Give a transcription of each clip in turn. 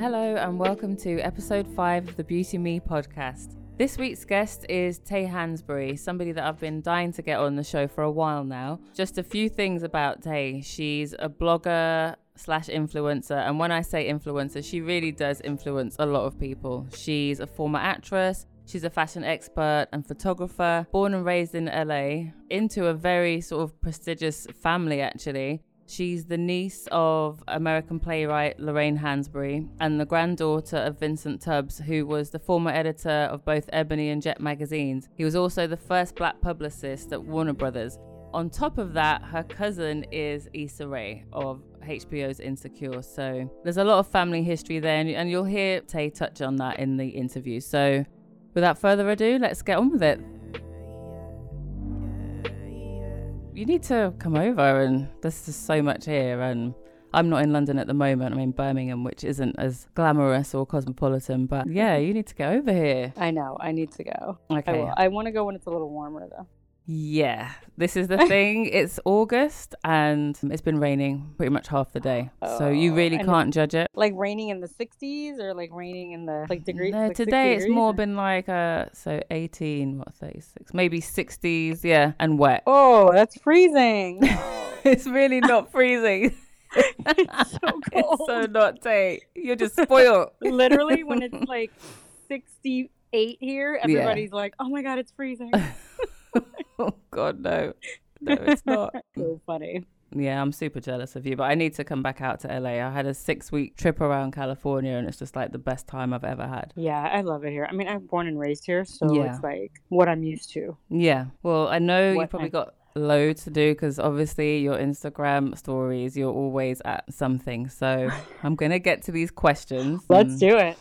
Hello, and welcome to episode five of the Beauty Me podcast. This week's guest is Tay Hansberry, somebody that I've been dying to get on the show for a while now. Just a few things about Tay. She's a blogger slash influencer, and when I say influencer, she really does influence a lot of people. She's a former actress, She's a fashion expert and photographer, born and raised in LA, into a very sort of prestigious family actually. She's the niece of American playwright Lorraine Hansberry and the granddaughter of Vincent Tubbs, who was the former editor of both Ebony and Jet magazines. He was also the first black publicist at Warner Brothers. On top of that, her cousin is Issa Rae of HBO's Insecure. So there's a lot of family history there, and you'll hear Tay touch on that in the interview. So without further ado, let's get on with it. You need to come over, and there's just so much here. And I'm not in London at the moment. I'm in Birmingham, which isn't as glamorous or cosmopolitan. But yeah, you need to get over here. I know. I need to go. Okay. I, I want to go when it's a little warmer, though. Yeah, this is the thing. it's August and it's been raining pretty much half the day. so you Oh, really can't judge it. Like raining in the 60s or like raining in the like degrees? No, like today it's degrees more been like uh so 18, what 36, maybe 60s, yeah, and wet. Oh, that's freezing. it's really not freezing. it's so cold. it's so not Tate. You're just spoiled. Literally, when it's like 68 here, everybody's like, oh my God, it's freezing. oh God, no, no, it's not. so funny. Yeah, I'm super jealous of you, but I need to come back out to LA. I had a six week trip around California and it's just like the best time I've ever had. Yeah, I love it here. I mean, I'm born and raised here, so Yeah. it's like what I'm used to. Yeah. Well, I know What you've probably I- got loads to do because obviously your Instagram stories, you're always at something. So I'm going to get to these questions. Let's do it.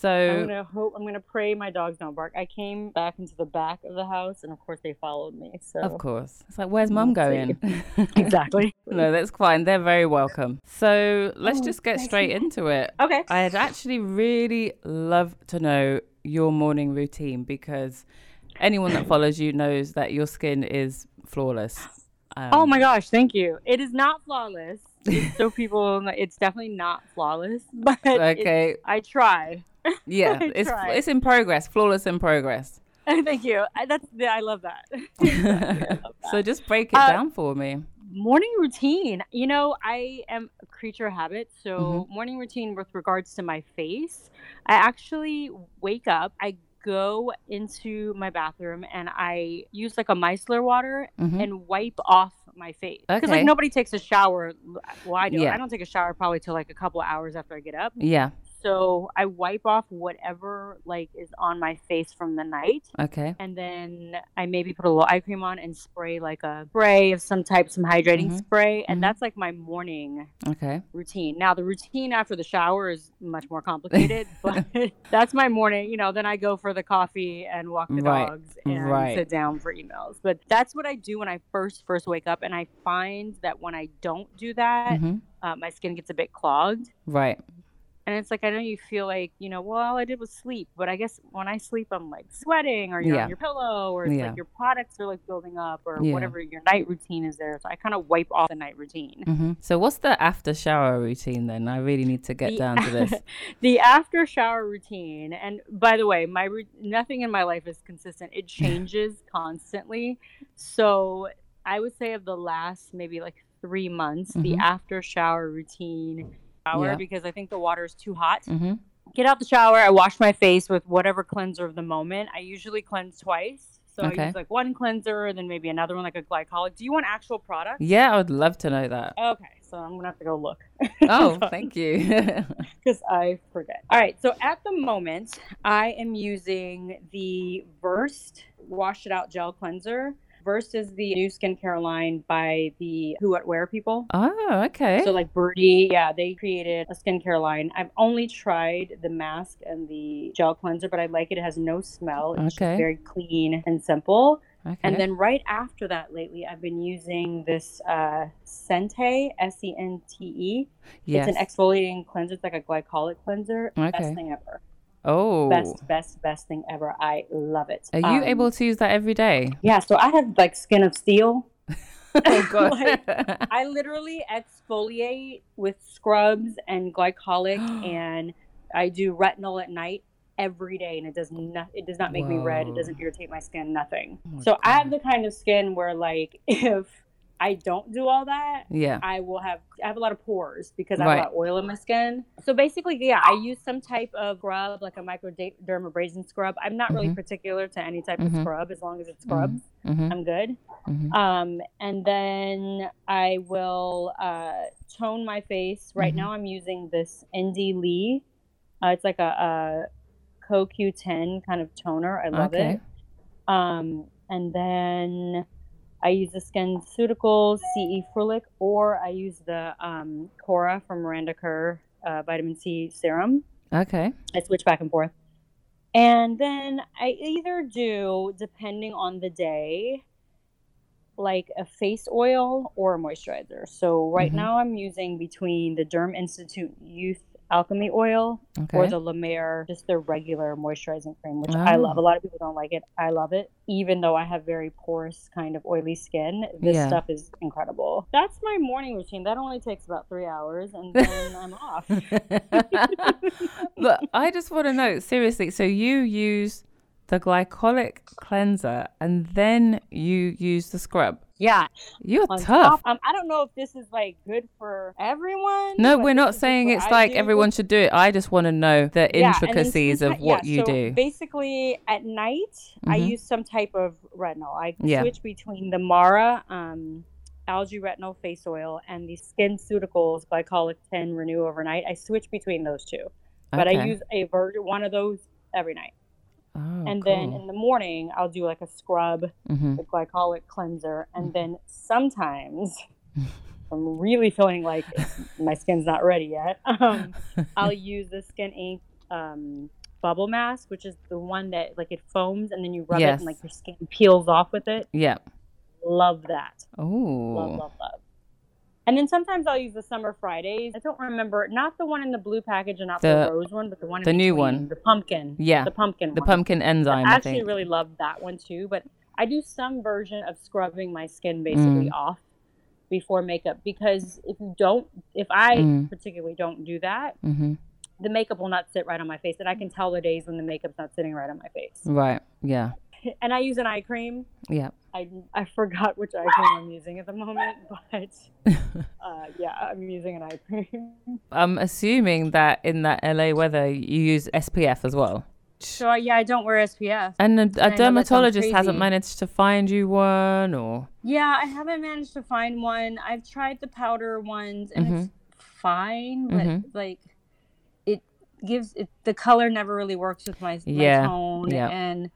So, I'm gonna hope. I'm gonna pray my dogs don't bark. I came back into the back of the house, and of course they followed me. So of course. It's like, where's mum Let's going? exactly. no, that's fine. They're very welcome. So let's Oh, just get straight you. into it. Okay. I'd actually really love to know your morning routine because anyone that follows you knows that your skin is flawless. Um, Oh my gosh, thank you. It is not flawless. So people, it's definitely not flawless, but it- Okay. I try. Yeah, it's it's in progress. Flawless in progress. thank you. I, that's I love that. I love so just break it Uh, down for me. morning routine. You know, I am a creature of habit, so Mm-hmm. morning routine with regards to my face, I actually wake up. I go into my bathroom and I use like a micellar water Mhm. and wipe off my face because Okay. like nobody takes a shower. Well, I do. Yeah. I don't take a shower probably till like a couple hours after I get up. Yeah. So I wipe off whatever like is on my face from the night, Okay. and then I maybe put a little eye cream on and spray like a spray of some type, some hydrating Mhm. spray, and Mhm. that's like my morning Okay. routine. Now the routine after the shower is much more complicated, but that's my morning. You know, then I go for the coffee and walk the Right, dogs and right. sit down for emails. But that's what I do when I first first wake up, and I find that when I don't do that, hmm uh, my skin gets a bit clogged. Right. And it's like I know you feel like you know, well, all I did was sleep, but I guess when I sleep, I'm like sweating, or you're Yeah. on your pillow, or it's Yeah. like your products are like building up, or Yeah. whatever your night routine is there. So I kind of wipe off the night routine. hmm So what's the after shower routine then? I really need to get The- down to this. the after shower routine, and by the way, my nothing in my life is consistent. It changes constantly. So I would say of the last maybe like three months, the Mhm. after shower routine shower Yeah. because I think the water is too hot. hmm Get out the shower. I wash my face with whatever cleanser of the moment. I usually cleanse twice. So I use like one cleanser, and then maybe another one like a glycolic. Do you want actual product? Yeah, I would love to know that. Okay, so I'm gonna have to go look. Oh, thank you. because I forget. All right, so at the moment, I am using the Versed Wash It Out Gel Cleanser. Versed is the new skincare line by the Who What Wear people. oh, okay. So like Byrdie, yeah, they created a skincare line. I've only tried the mask and the gel cleanser, but I like it. It has no smell. It's just Okay. very clean and simple. okay. And then right after that, lately, I've been using this uh, Sente, S E N T E. yes. It's an exfoliating cleanser. It's like a glycolic cleanser. Okay. Best thing ever. Oh. Best, best, best thing ever. I love it. Are you Um, able to use that every day? Yeah. So I have like skin of steel. oh god. Like, I literally exfoliate with scrubs and glycolic and I do retinol at night every day and it does not it does not make me red it doesn't irritate my skin nothing Oh so i have the kind of skin where like if i don't do all that Yeah. i will have i have a lot of pores because i Right. have a lot of oil in my skin so basically yeah i use some type of scrub like a microdermabrasion scrub i'm not really Mhm. particular to any type Mhm. of scrub as long as it scrubs hmm i'm good hmm um, and then I will uh, tone my face. Right Mhm. now, I'm using this Indie Lee. Uh, it's like a, a CoQ10 kind of toner. I love Okay. it. Um, and then I use the SkinCeuticals CE Ferulic, or I use the um, Kora from Miranda Kerr uh, vitamin C serum. Okay. I switch back and forth. And then I either do, depending on the day, like a face oil or a moisturizer. So right Mhm. now I'm using between the Derm Institute Youth Alchemy Oil Okay. or the La Mer, just their regular moisturizing cream, which I Oh. love. A lot of people don't like it. I love it. Even though I have very porous, kind of oily skin, this Yeah. stuff is incredible. That's my morning routine. That only takes about three hours, and then I'm off. Look, I just want to know seriously. So you use the glycolic cleanser and then you use the scrub. Yeah, You're on tough. top. Um, I don't know if this is like good for everyone. No, we're not saying it's I like do. everyone should do it. I just want to know the Yeah, intricacies of what yeah, you so do. Basically, at night, I Mhm. use some type of retinol. I Yeah. switch between the Mara um, algae retinol face oil and the skin SkinCeuticals glycolic 10 Renew overnight. I switch between those two, but I use a version one of those every night. Oh, and then in the morning, I'll do like a scrub, Mhm. the glycolic cleanser, and then sometimes. I'm really feeling like my skin's not ready yet. Um, I'll use the Skin Inc um, bubble mask, which is the one that like it foams and then you rub it and like your skin peels off with it. yeah. Love that. Oh. Love, love, love. And then sometimes I'll use the Summer Fridays. I don't remember, not the one in the blue package and not the, The- rose one, but the one in the new one. the pumpkin. Yeah. the pumpkin. The one. pumpkin enzyme. I I actually really love that one too, but I do some version of scrubbing my skin basically Mm. off before makeup because if you don't, if I Mm. particularly don't do that, hmm the makeup will not sit right on my face, and I can tell the days when the makeup's not sitting right on my face. Right. Yeah. And I use an eye cream. Yeah. I, I forgot which eye cream I'm using at the moment, but uh, yeah, I'm using an eye cream. I'm assuming that in that LA weather you use SPF as well. So yeah, I don't wear SPF. And a, that dermatologist hasn't managed to find you one, or Yeah, I haven't managed to find one. I've tried the powder ones, and it's fine, but Mhm. like it gives it the color never really works with my, my Yeah, tone, yeah. and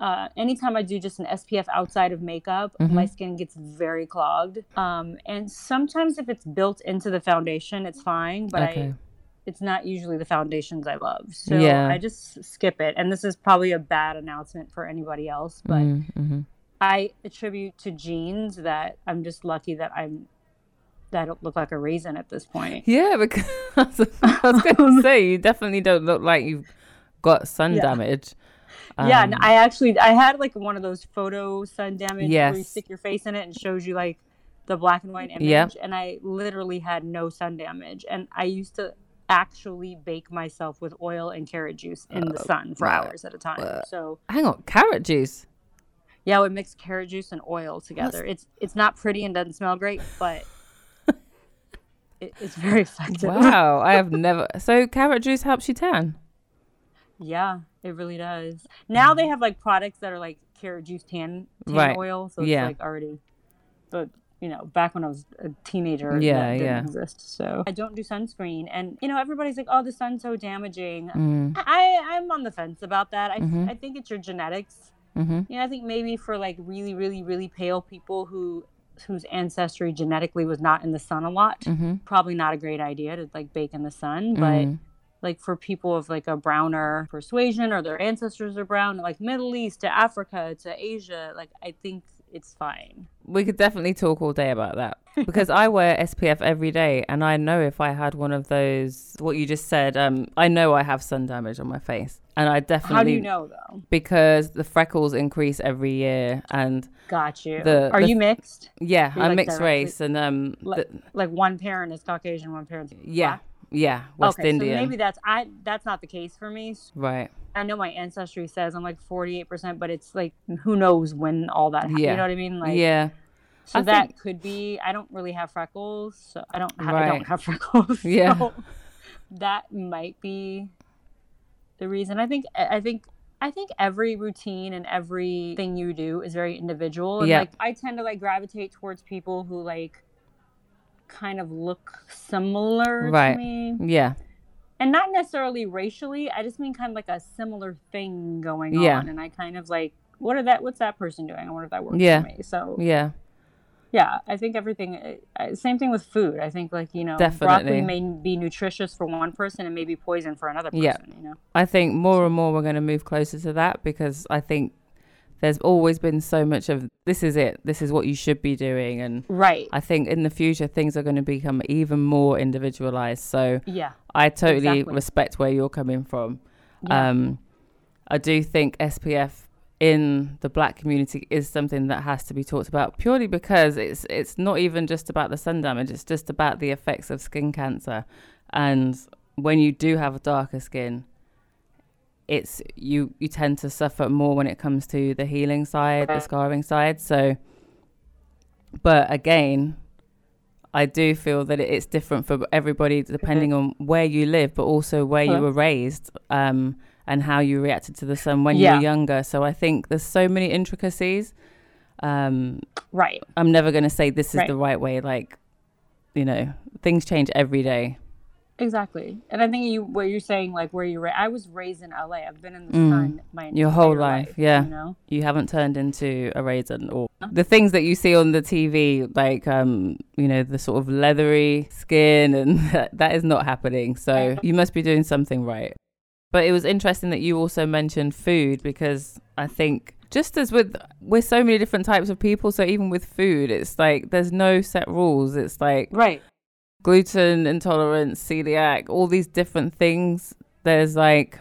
uh, anytime I do just an SPF outside of makeup, Mhm. my skin gets very clogged. Um, and sometimes if it's built into the foundation, it's fine, but I it's not usually the foundations I love. So Yeah. I just skip it. And this is probably a bad announcement for anybody else, but Mm-hmm. I attribute to genes that I'm just lucky that I'm that I don't look like a raisin at this point. Yeah, because I was going to say you definitely don't look like you've got sun Yeah. damage. Yeah, Um, and I actually I had like one of those photo sun damage where you stick your face in it and shows you like the black and white image. Yeah. And I literally had no sun damage. And I used to actually bake myself with oil and carrot juice in the sun for uh, hours at a time. uh, So hang on, carrot juice. yeah, I would mix carrot juice and oil together. It's it's not pretty and doesn't smell great, but it, it's very effective. Wow, I have never. So carrot juice helps you tan. Yeah, it really does. Now they have like products that are like carrot juice tan, tan Right. oil, so it's Yeah. like already. But you know, back when I was a teenager, Yeah, yeah. exist. So I don't do sunscreen, and you know, everybody's like, "Oh, the sun's so damaging." Mm, I I'm on the fence about that. I Mhm. I think it's your genetics. mm-hmm. You know, I think maybe for like really, really, really pale people who whose ancestry genetically was not in the sun a lot, Mm-hmm. probably not a great idea to like bake in the sun, but Mm. Like for people of like a browner persuasion or their ancestors are brown like middle east to africa to asia like i think it's fine. We could definitely talk all day about that. Because I wear SPF every day, and I know if I had one of those, what you just said, um, I know I have sun damage on my face, and I definitely how do you know though? because the freckles increase every year, and got you. The- are the- you mixed? Yeah, You're, I'm like, mixed directly- race, and um, Like- the- like one parent is caucasian one parent's yeah, black? Yeah, West okay, Indian. so maybe that's I that's not the case for me. right. I know my ancestry says I'm like 48%, but it's like who knows when all that. happened. Yeah. You know what I mean? Like yeah. So I that think- could be. I don't really have freckles, so I don't. Have, I don't have freckles. Yeah. so that might be the reason. I think. I think. I think every routine and everything you do is very individual. And Yeah. like I tend to like gravitate towards people who like kind of look similar Right. to me. Yeah. And not necessarily racially. I just mean kind of like a similar thing going Yeah. on. And I kind of like what are that what's that person doing? I wonder if that works Yeah. for me. So Yeah. yeah, I think everything. uh, uh, Same thing with food. I think like you know, Definitely. broccoli may be nutritious for one person and maybe poison for another person. Yeah. You know. I think more and more we're going to move closer to that because I think there's always been so much of this is it, this is what you should be doing. And Right. I think in the future, things are going to become even more individualized. So Yeah. I totally Exactly. respect where you're coming from. Yeah. Um, I do think SPF in the black community is something that has to be talked about purely because it's it's not even just about the sun damage it's just about the effects of skin cancer and when you do have a darker skin it's you you tend to suffer more when it comes to the healing side the scarring side so but again I do feel that it's different for everybody depending on where you live, but also where you were raised um, and how you reacted to the sun when you were younger. So I think there's so many intricacies. Um, right. I'm never going to say this is Right. the right way. Like, you know, things change every day. Exactly. And I think you what you're saying like where you ra- I was raised in LA. I've been in the Mm. sun my Your whole entire life, yeah. You know. You haven't turned into a raisin or the things that you see on the TV, like, um, you know, the sort of leathery skin, and that is not happening. So you must be doing something right. But it was interesting that you also mentioned food because I think just as with we're so many different types of people, so even with food, it's like there's no set rules. It's like Right. Gluten intolerance, celiac, all these different things. There's like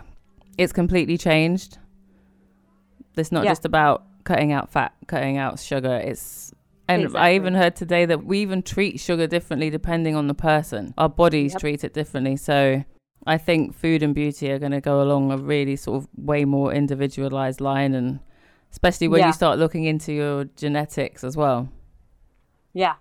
it's completely changed. It's not Yeah. just about cutting out fat, cutting out sugar. It's and I even heard today that we even treat sugar differently depending on the person. Our bodies Yep. treat it differently. So I think food and beauty are going to go along a really sort of way more individualized line and especially when Yeah. you start looking into your genetics as well. Yeah.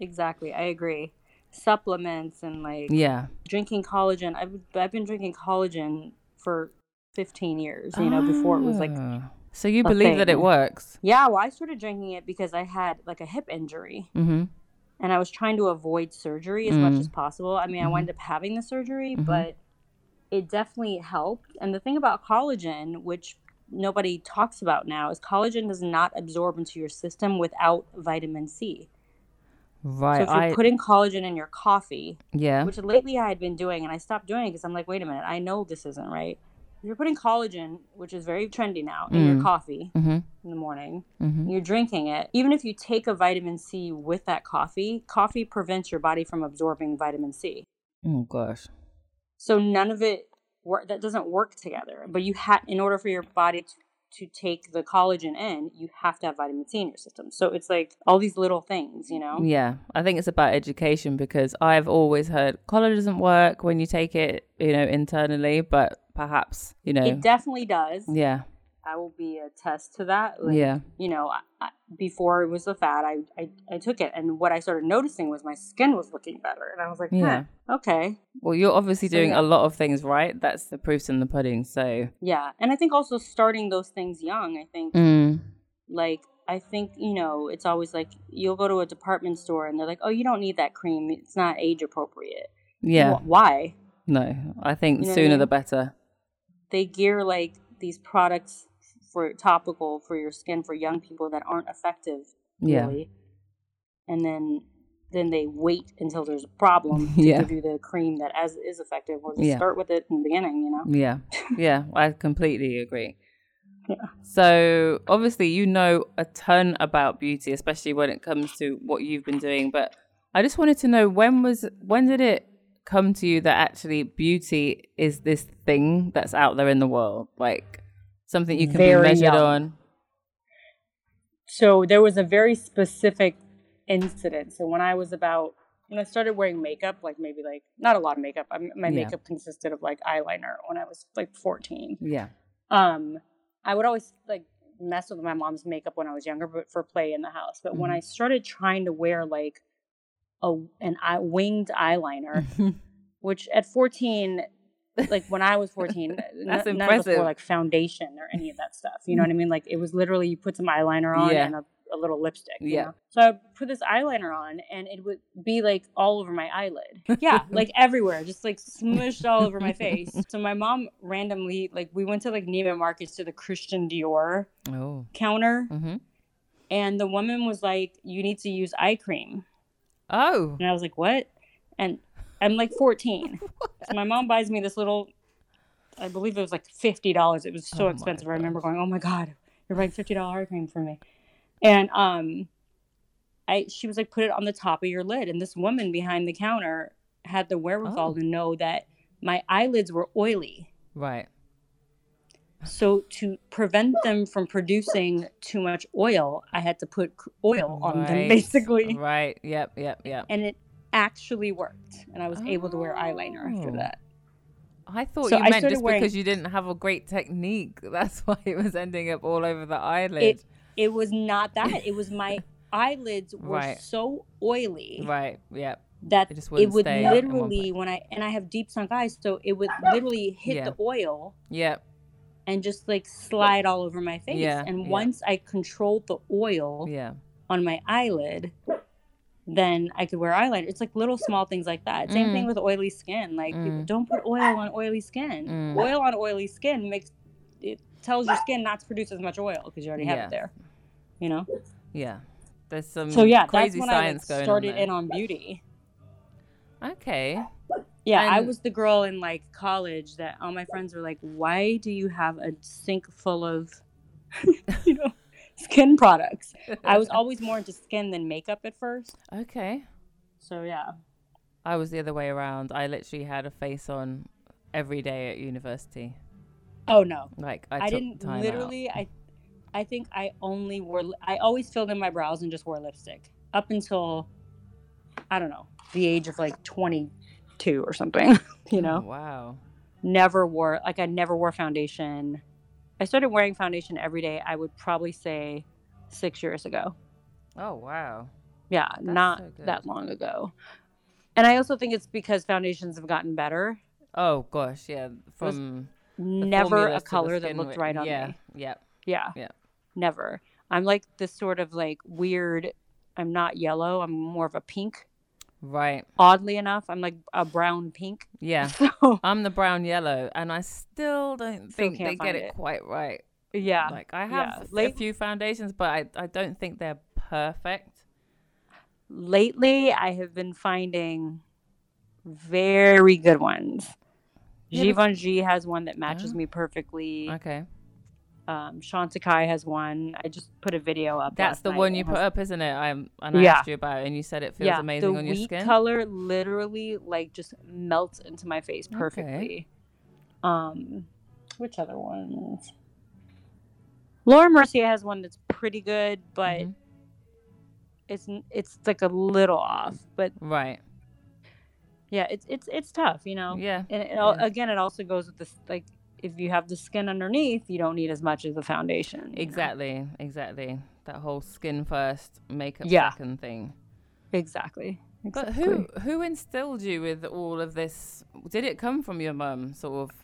Exactly. I agree. Supplements and like Yeah. drinking collagen. I've I've been drinking collagen for 15 years, you know, before it was like Ah. So you believe that it works? Yeah, well, I started drinking it because I had like a hip injury Mm-hmm. and I was trying to avoid surgery as much Mm. as possible. I mean, I wound up having the surgery, Mhm. but it definitely helped. And the thing about collagen, which nobody talks about now, is collagen does not absorb into your system without vitamin C. Right. so if you're I putting collagen in your coffee, yeah. which lately I had been doing, and I stopped doing it because I'm like, wait a minute, I know this isn't right. If you're putting collagen, which is very trendy now, in Mm. your coffee Mm-hmm. in the morning, Mm-hmm. you're drinking it, even if you take a vitamin C with that coffee, coffee prevents your body from absorbing vitamin C. Oh gosh. So none of it wor- that doesn't work together. But you have, in order for your body to, to take the collagen in, you have to have vitamin C in your system. So it's like all these little things, you know. Yeah, I think it's about education because I've always heard collagen doesn't work when you take it, you know, internally, but perhaps, you know, It definitely does. yeah, I will be a test to that. Like, yeah, You know, I, I, before it was a fad, I, I I took it, and what I started noticing was my skin was looking better, and I was like, Yeah. yeah, okay, Well, you're obviously So, doing yeah. a lot of things right. That's the proofs in the pudding. So, yeah. And I think also starting those things young. I think mm, like I think you know it's always like you'll go to a department store and they're like, oh, you don't need that cream. It's not age appropriate. yeah, Wh- Why? no, I think You know what I sooner mean? the better. They gear like these products for topical for your skin for young people that aren't effective Yeah, really. And then then they wait until there's a problem to Yeah. give you the cream that as is effective. Or just Yeah. start with it in the beginning, you know? yeah, yeah, I completely agree. Yeah. So obviously you know a ton about beauty, especially when it comes to what you've been doing. But I just wanted to know when was when did it come to you that actually beauty is this thing that's out there in the world, like something you can Very be measured young. on? So there was a very specific incident. So when I was about when I started wearing makeup, like maybe like not a lot of makeup. I, my Yeah. makeup consisted of like eyeliner when I was like 14. Yeah. Um, I would always like mess with my mom's makeup when I was younger, but for play in the house. But when Mhm. I started trying to wear like a an eye, winged eyeliner, which at 14 like when I was 14, That's n- none of us impressive. like foundation or any of that stuff. You know what I mean? Like it was literally you put some eyeliner on Yeah. and a, a little lipstick. you Yeah. know? So I put this eyeliner on and it would be like all over my eyelid. Yeah, like everywhere, just like smushed all over my face. So my mom randomly like we went to like Neiman Marcus to the Christian Dior Oh. counter Mm-hmm. and the woman was like, "You need to use eye cream." Oh. And I was like, what? And I'm like 14. so my mom buys me this little, I believe it was like $50. It was so Oh my expensive. I remember going, oh my God, you're buying $50 eye cream for me. And um, I she was like, put it on the top of your lid. And this woman behind the counter had the wherewithal Oh. to know that my eyelids were oily. Right. So to prevent them from producing too much oil, I had to put oil on them basically. Right. Yep. Yep. Yep. and it actually worked and i was able to wear eyeliner after Oh. that I thought So you meant just wearing- because you didn't have a great technique. That's why it was ending up all over the eyelid. it it was not that it was my eyelids were Right. so oily right. Yep. that It it stay literally when i and i have deep sunk eyes so it would literally hit Yeah. the oil Yep. and just like slide all over my face Yeah, and yeah. once i controlled the oil Yeah. on my eyelid then I could wear eyeliner. It's like little small things like that. Same thing Mm. with oily skin. Like people, Mm. don't put oil on oily skin. Mm. Oil on oily skin makes it tells your skin not to produce as much oil because you already have Yeah. it there. You know. Yeah. There's some So yeah, that's crazy when I like, science started in on beauty. Okay. Yeah, I was the girl in like college that all my friends were like, "Why do you have a sink full of, you know, skin products?" I was always more into skin than makeup at first. okay. So yeah. I was the other way around. I literally had a face on every day at university. Oh no, Like I, I, didn't time out. literally. I, I think I only wore. I always filled in my brows and just wore lipstick up until, I don't know, the age of like twenty two or something. you Oh, know, wow. never wore like I never wore foundation. I started wearing foundation every day. I would probably say six years ago. Oh wow. Yeah, not so that long ago. And I also think it's because foundations have gotten better. Oh gosh, yeah. From Never a color that looked right on yeah, me. Yeah. Yeah. Yeah. Never. I'm like this sort of like weird. I'm not yellow. I'm more of a pink. Right. Oddly enough, I'm like a brown pink. Yeah. So I'm the brown yellow, and I still don't think they get it, it. quite right. yeah, Like I yeah. have a few foundations, but I, I don't think they're perfect. lately I have been finding very good ones. Yeah, Givenchy has one that matches Oh. me perfectly. Okay. Um, Chantecaille has one. I just put a video up. That's the one It you put up, isn't it? I'm and I Yeah. asked you about it, and you said it feels yeah, amazing the on your wheat skin. color literally like just melts into my face Okay. perfectly. Um, which other ones? Laura Mercier has one that's pretty good, but Mhm. it's it's like a little off. But Right. yeah, it's it's it's tough, you know. Yeah. And it, Yeah. again, it also goes with this like if you have the skin underneath, you don't need as much as the foundation. you know? Exactly. Exactly. That whole skin first, makeup Yeah. second thing. Exactly. But who who instilled you with all of this? Did it come from your mum, sort of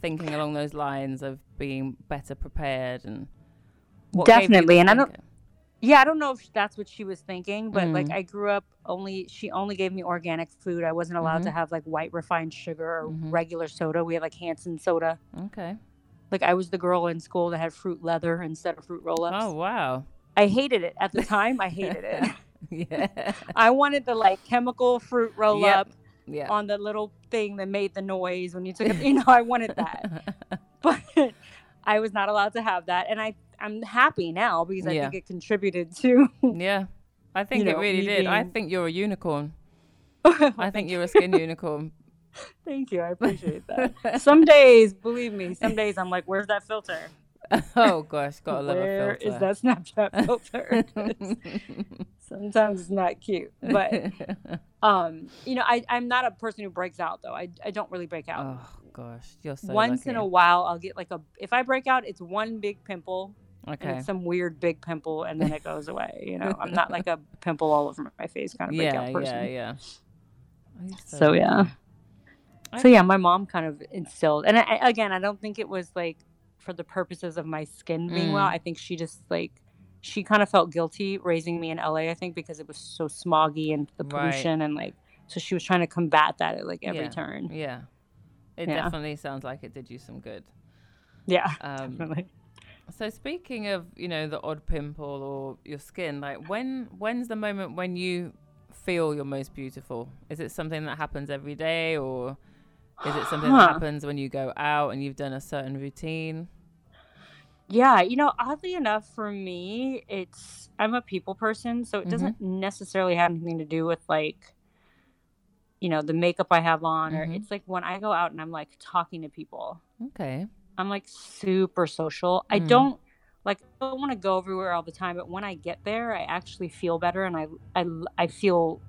thinking along those lines of being better prepared and Definitely, and I don't-? Yeah, I don't know if that's what she was thinking, but like Mm. I grew up only she only gave me organic food. I wasn't allowed to Mhm. have like white refined sugar or Mhm. regular soda. We had like Hansen soda. Okay. Like I was the girl in school that had fruit leather instead of fruit roll-ups. Oh wow. I hated it at the time. I hated it. yeah. I wanted the like chemical fruit roll up Yeah. on the little thing that made the noise when you took it. You know, I wanted that. but I was not allowed to have that, and I I'm happy now because I Yeah. think it contributed to. yeah. I think it know, really did. I think you're a unicorn. I think you're a skin unicorn. Thank you, I appreciate that. some days, believe me, some days I'm like, "Where's that filter? oh gosh, gotta love Where a is filter. that Snapchat filter?" sometimes it's not cute, but Um, you know, I I'm not a person who breaks out though. I I don't really break out. Oh gosh, you're so Once lucky. in a while, I'll get like a. If I break out, it's one big pimple and okay. it's some weird big pimple, and then it goes away. You know, I'm not like a pimple all over my face kind of Yeah, breakout person. yeah, yeah. You're So lucky. yeah. So yeah, my mom kind of instilled, and I, I- again, I don't think it was like for the purposes of my skin being well. Mm. I think she just like she kind of felt guilty raising me in LA. I think because it was so smoggy and the Right. pollution and like so she was trying to combat that at like every Yeah. turn. Yeah. It Yeah. definitely sounds like it did you some good. Yeah, Um, definitely. So speaking of, you know, the odd pimple or your skin, like when when's the moment when you feel you're most beautiful? Is it something that happens every day or is it something that happens when you go out and you've done a certain routine? Yeah, you know, oddly enough, for me, it's I'm a people person, so it Mhm. doesn't necessarily have anything to do with like, you know, the makeup I have on, or Mhm. it's like when I go out and I'm like talking to people, Okay. I'm like super social. I Mm. don't like I don't want to go everywhere all the time, but when I get there, I actually feel better, and I I I feel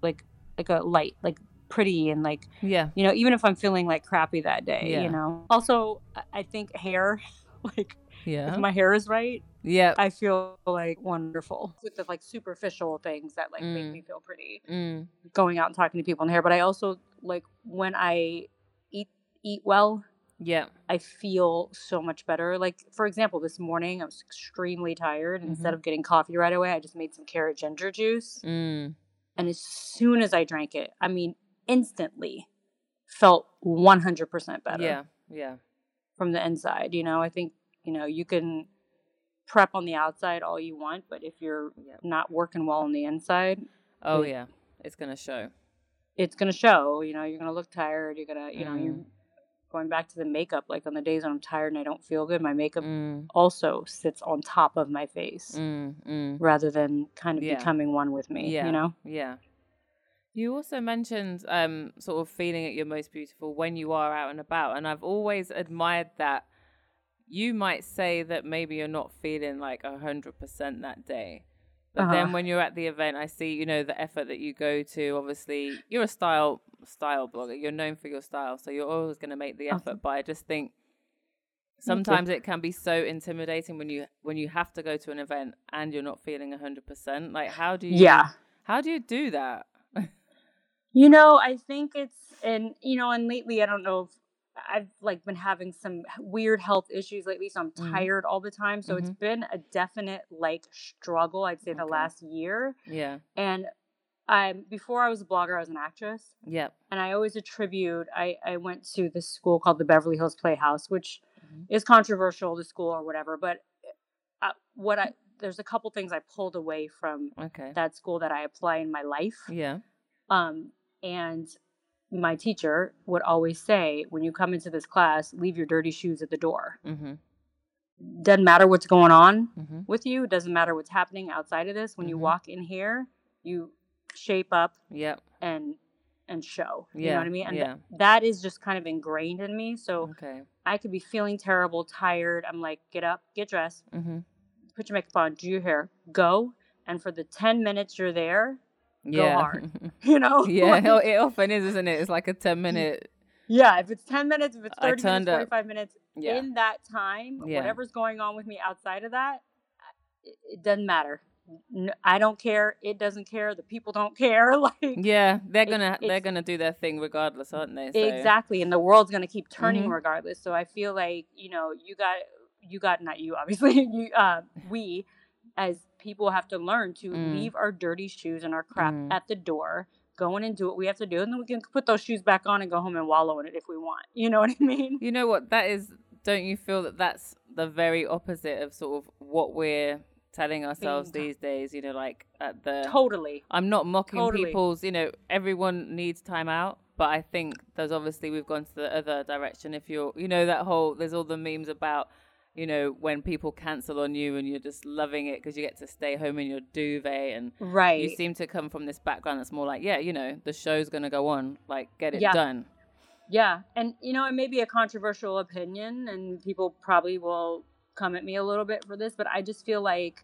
like like a light, like pretty, and like Yeah. you know, even if I'm feeling like crappy that day, Yeah. you know. Also, I- I think hair, like Yeah. if my hair is right. yeah. I feel like wonderful with the like superficial things that like Mm. make me feel pretty. Mm. Going out and talking to people in hair, but I also like when I eat eat well, Yeah. I feel so much better. Like for example, this morning I was extremely tired. and Instead of getting coffee right away, I just made some carrot ginger juice, Mm. and as soon as I drank it, I mean, instantly felt 100% better Yeah. Yeah. from the inside. You know, I think you know you can prep on the outside all you want, but if you're Yeah. not working well on the inside, Oh It- yeah. It's gonna show. it's gonna show. You know, you're gonna look tired. You're gonna, you know, Mm. you going back to the makeup. Like on the days when I'm tired and I don't feel good, my makeup Mm. also sits on top of my face Mm. Mm. rather than kind of Yeah. becoming one with me. Yeah. You know, Yeah. You also mentioned um, sort of feeling at your most beautiful when you are out and about. And I've always admired that. You might say that maybe you're not feeling like 100% that day. But then Uh-huh. when you're at the event, I see, you know, the effort that you go to. Obviously, you're a style style blogger. You're known for your style. So you're always going to make the effort. But I just think sometimes it can be so intimidating when you when you have to go to an event and you're not feeling 100%. Like how do you yeah. how do you do that? You know, I think it's and you know, and lately I don't know if I've like been having some weird health issues lately, so I'm Mhm. tired all the time. So it's been a definite like struggle, I'd say the last year. Yeah. And I before I was a blogger, I was an actress. Yep. And I always attribute I, I went to this school called the Beverly Hills Playhouse, which Mhm. is controversial, the school or whatever. But uh, what I there's a couple things I pulled away from Okay. that school that I apply in my life. Yeah. Um, and my teacher would always say, when you come into this class, leave your dirty shoes at the door. Mhm. Doesn't matter what's going on Mhm. with you, doesn't matter what's happening outside of this. When you Mhm. walk in here, you shape up Yep. and and show. You know what I mean? And th- yeah. that is just kind of ingrained in me. So Okay. I could be feeling terrible, tired. I'm like, get up, get dressed, Mhm. put your makeup on, do your hair, go. And for the 10 minutes you're there, Yeah. hard. you know? yeah. Like- It often is, isn't it? It's like a ten minute. Yeah, if it's 10 minutes, if it's 30 turned minutes, up. 45 minutes, Yeah. in that time, Yeah. whatever's going on with me outside of that, it, it doesn't matter. I don't care. It doesn't care. The people don't care. Like, Yeah, they're gonna they're gonna do their thing regardless, aren't they? So, exactly. And the world's to keep turning Mhm. regardless. So I feel like, you know, you got, you got, not you, obviously, you, uh, we as people have to learn to Mm. leave our dirty shoes and our crap Mm. at the door, go in and do what we have to do. And then we can put those shoes back on and go home and wallow in it if we want. You know what I mean? You know what? That is. Don't you feel that that's the very opposite of sort of what we're telling ourselves these days? You know, like at the. Totally. I'm not mocking Totally. people's. You know, everyone needs time out, but I think there's obviously we've gone to the other direction. If you're, you know, that whole there's all the memes about. You know, when people cancel on you and you're just loving it because you get to stay home in your duvet and Right. you seem to come from this background that's more like, yeah, you know, the show's gonna go on, like get it Yeah. done. Yeah, and you know, it may be a controversial opinion, and people probably will come at me a little bit for this, but I just feel like,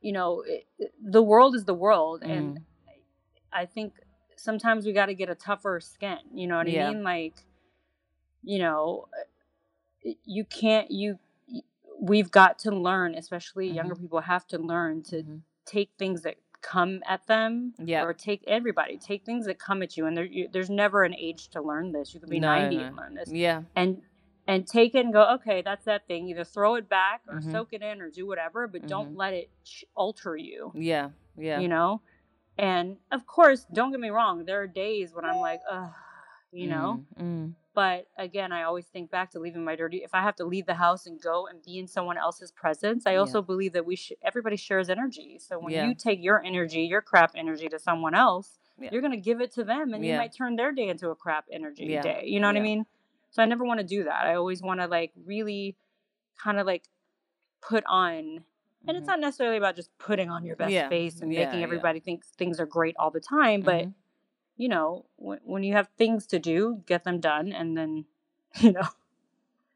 you know, it, the world is the world, and Mm. I think sometimes we got to get a tougher skin. You know what Yeah. I mean? Like, you know, you can't, you, we've got to learn, especially younger people have to learn to Mhm. take things that come at them Yeah. or take everybody take things that come at you and there, you, there's never an age to learn this you could be No, 90 no. and learn this Yeah. and and take it and go okay that's that thing either throw it back or Mhm. soak it in or do whatever but don't Mhm. let it ch- alter you Yeah. Yeah. you know and of course don't get me wrong there are days when i'm like ugh you know Mm, mm. But again i always think back to leaving my dirty if i have to leave the house and go and be in someone else's presence i Yeah. also believe that we should everybody shares energy so when Yeah. you take your energy your crap energy to someone else Yeah. you're going to give it to them and you might turn their day into a crap energy Yeah. day you know what i mean so i never want to do that i always want to like really kind of like put on and it's Mhm. not necessarily about just putting on your best Yeah. face and Yeah, making yeah. everybody think things are great all the time but Mhm. You know when, when you have things to do get them done and then you know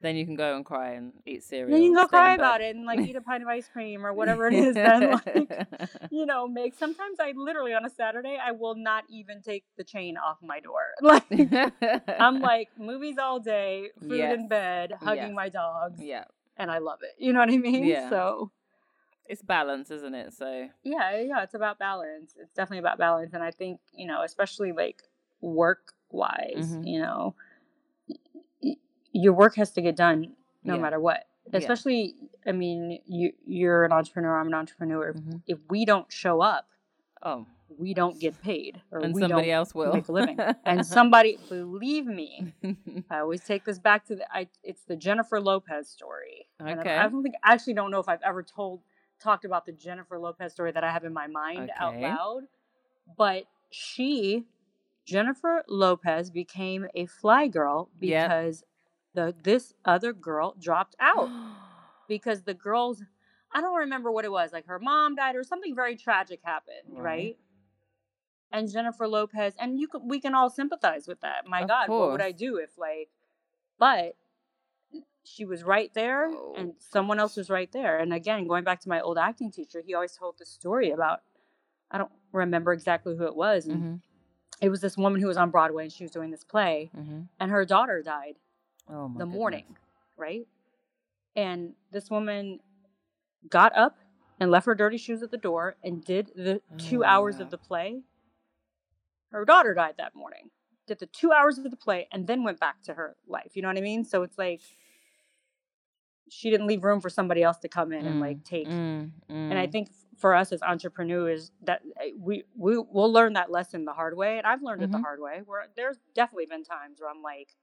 Then you can go and cry and eat cereal. then you can go cry about it and like eat a pint of ice cream or whatever it is then like you know make sometimes i literally on a saturday i will not even take the chain off my door like i'm like movies all day food Yes. in bed hugging Yes. my dogs yeah. and i love it you know what i mean Yeah. so It's balance, isn't it? So yeah yeah it's about balance it's definitely about balance and i think you know especially like work wise Mhm. you know y- your work has to get done no Yeah. matter what Yeah. especially i mean you you're an entrepreneur i'm an entrepreneur Mhm. if we don't show up oh, we don't get paid or and we somebody don't else will make a living and somebody believe me i always take this back to the I, it's the jennifer lopez story And I- Okay. i don't think I actually don't know if i've ever told talked about the jennifer lopez story that i have in my mind out loud but she jennifer lopez became a fly girl Yep. because the this other girl dropped out because the girls I don't remember what it was, like her mom died or something very tragic happened, Right. right? And Jennifer Lopez and you could we can all sympathize with that. My Of God, what would I do if like but she was right there Oh. and someone else was right there. And again, going back to my old acting teacher, he always told the story about I don't remember exactly who it was. And hmm it was this woman who was on Broadway and she was doing this play hmm and her daughter died Oh the goodness. morning, right? And this woman got up and left her dirty shoes at the door and did the two Oh, hours wow. of the play. Her daughter died that morning. Did the two hours of the play and then went back to her life. You know what I mean? So it's like she didn't leave room for somebody else to come in and like take. Mm, And I mm. think for us as entrepreneurs, that eh, we we will learn that lesson the hard way, and I've learned it the Mhm. hard way. Where there's definitely been times where I'm like,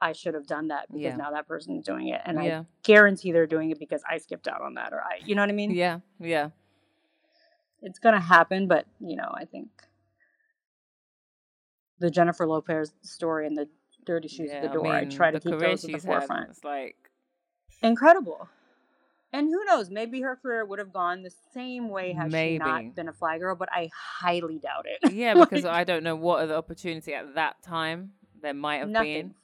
I should have done that because Yeah. now that person's doing it, and yeah, I guarantee they're doing it because I skipped out on that, or I, you know what I mean? yeah, yeah. It's gonna happen, but you know, I think the Jennifer Lopez story and the dirty shoes at the door, I, mean, try to keep those at the had, forefront. It's like Incredible. And who knows? Maybe her career would have gone the same way had she not been a fly girl, but I highly doubt it. yeah, because Like, I don't know what other opportunity at that time there might have nothing been.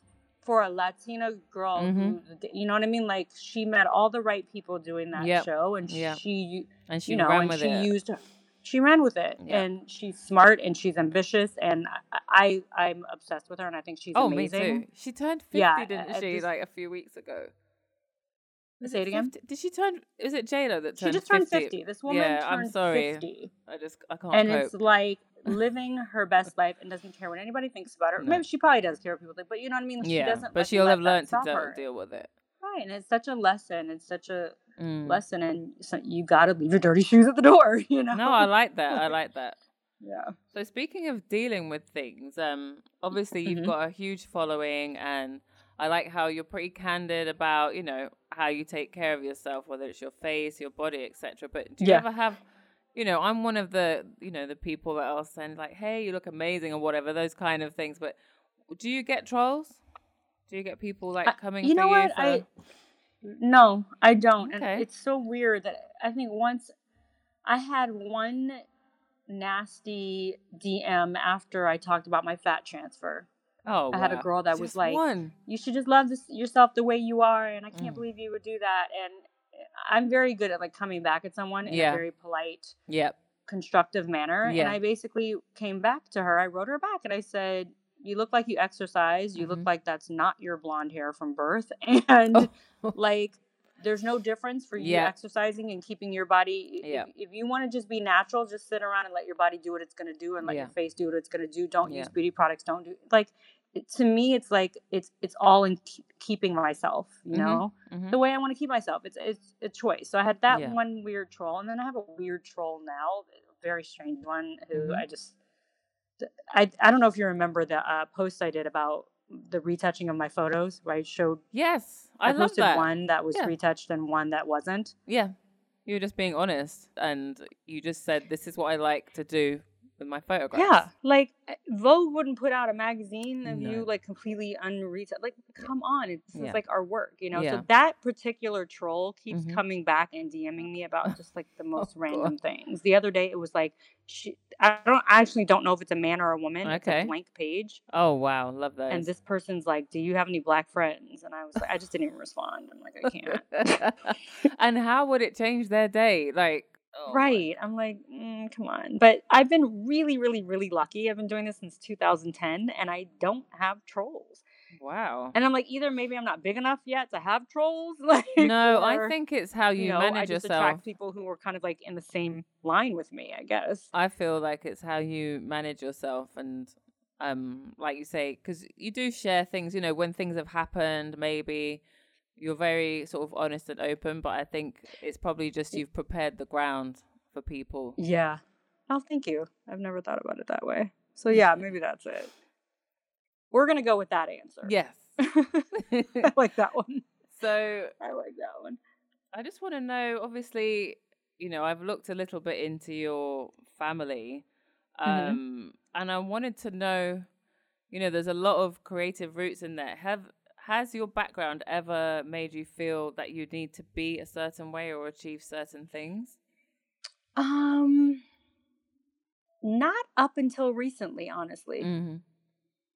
for a Latina girl Mhm. who, you know what I mean? Like she met all the right people doing that Yep. show, and Yep. she, And she you know, ran and with she it. used, she ran with it, Yeah. and she's smart and she's ambitious, and I, I I'm obsessed with her, and I think she's oh, amazing. me too. She turned fifty, Yeah, didn't she? just- like a few weeks ago. Was Say it again? 50? Did she turn? Is it J-Lo that She turned just turned 50? 50. This woman Yeah, I'm sorry. 50. I just I can't and cope. it's like living her best life and doesn't care what anybody thinks about her. No. Maybe she probably does care what people think, but you know what I mean. She yeah, doesn't. but she'll have learned to deal, her. deal with it. Right, and it's such a lesson. It's such a Mm. lesson, and so you got to leave your dirty shoes at the door. You know. No, I like that. I like that. yeah. So speaking of dealing with things, um, obviously you've Mhm. got a huge following, and I like how you're pretty candid about you know how you take care of yourself, whether it's your face, your body, etc. But do you Yeah. ever have, you know, I'm one of the you know the people that I'll send like, hey, you look amazing or whatever, those kind of things. But do you get trolls? Do you get people like I- coming you for know you what? for? I no, I don't. Okay. And it's so weird that I think once I had one nasty DM after I talked about my fat transfer. Oh, I had a girl that was like, one. you should just love this, yourself the way you are and i can't Mm. believe you would do that and i'm very good at like coming back at someone in Yeah. a very polite Yep. constructive manner. Yeah. And I basically came back to her. I wrote her back and I said, You look like you exercise. You Mhm. look like that's not your blonde hair from birth. And Oh. like, there's no difference for you Yeah. exercising and keeping your body. Yeah. If, if you want to just be natural, just sit around and let your body do what it's going to do and let your face do what it's going to do. Don't use beauty products. Don't do like to me, it's like it's it's all in keep, keeping myself, you Mhm. know Mhm. the way I want to keep myself. It's it's a choice. So I had that Yeah. one weird troll, and then I have a weird troll now, a very strange one who Mhm. I just I I don't know if you remember the uh, post I did about the retouching of my photos where I showed Yes, I, I, posted that. one that was Yeah. retouched and one that wasn't. Yeah, you were just being honest, and you just said, "This is what I like to do with my photographs." Yeah, like uh, Vogue wouldn't put out a magazine of No. you like completely unretouched. Like, come on, it's, Yeah. it's like our work, you know. Yeah. So that particular troll keeps Mhm. coming back and DMing me about just like the most Oh, random things. The other day, it was like, she, I don't I actually don't know if it's a man or a woman. It's Okay. a blank page, Oh wow, love that. and this person's like, "Do you have any black friends?" And I was like, I just didn't even respond. I'm like, I can't. and how would it change their day? Like, oh Right. I'm like, mm, come on. But I've been really, really, really lucky. I've been doing this since 2010 and I don't have trolls. Wow. And I'm like, either maybe I'm not big enough yet to have trolls. Like, No, I think it's how you, you know, manage I just yourself. attract people who are kind of like in the same line with me, I guess. I feel like it's how you manage yourself and um like you say cuz you do share things, you know, when things have happened, maybe you're very sort of honest and open, but I think it's probably just you've prepared the ground for people. Yeah. Oh, thank you. I've never thought about it that way. So yeah, maybe that's it. We're gonna go with that answer. Yes. I like that one. so I like that one. I just want to know obviously, you know, I've looked a little bit into your family. Mhm. Um and I wanted to know, you know, there's a lot of creative roots in there. Have has your background ever made you feel that you need to be a certain way or achieve certain things? Um, not up until recently, honestly. Mm-hmm.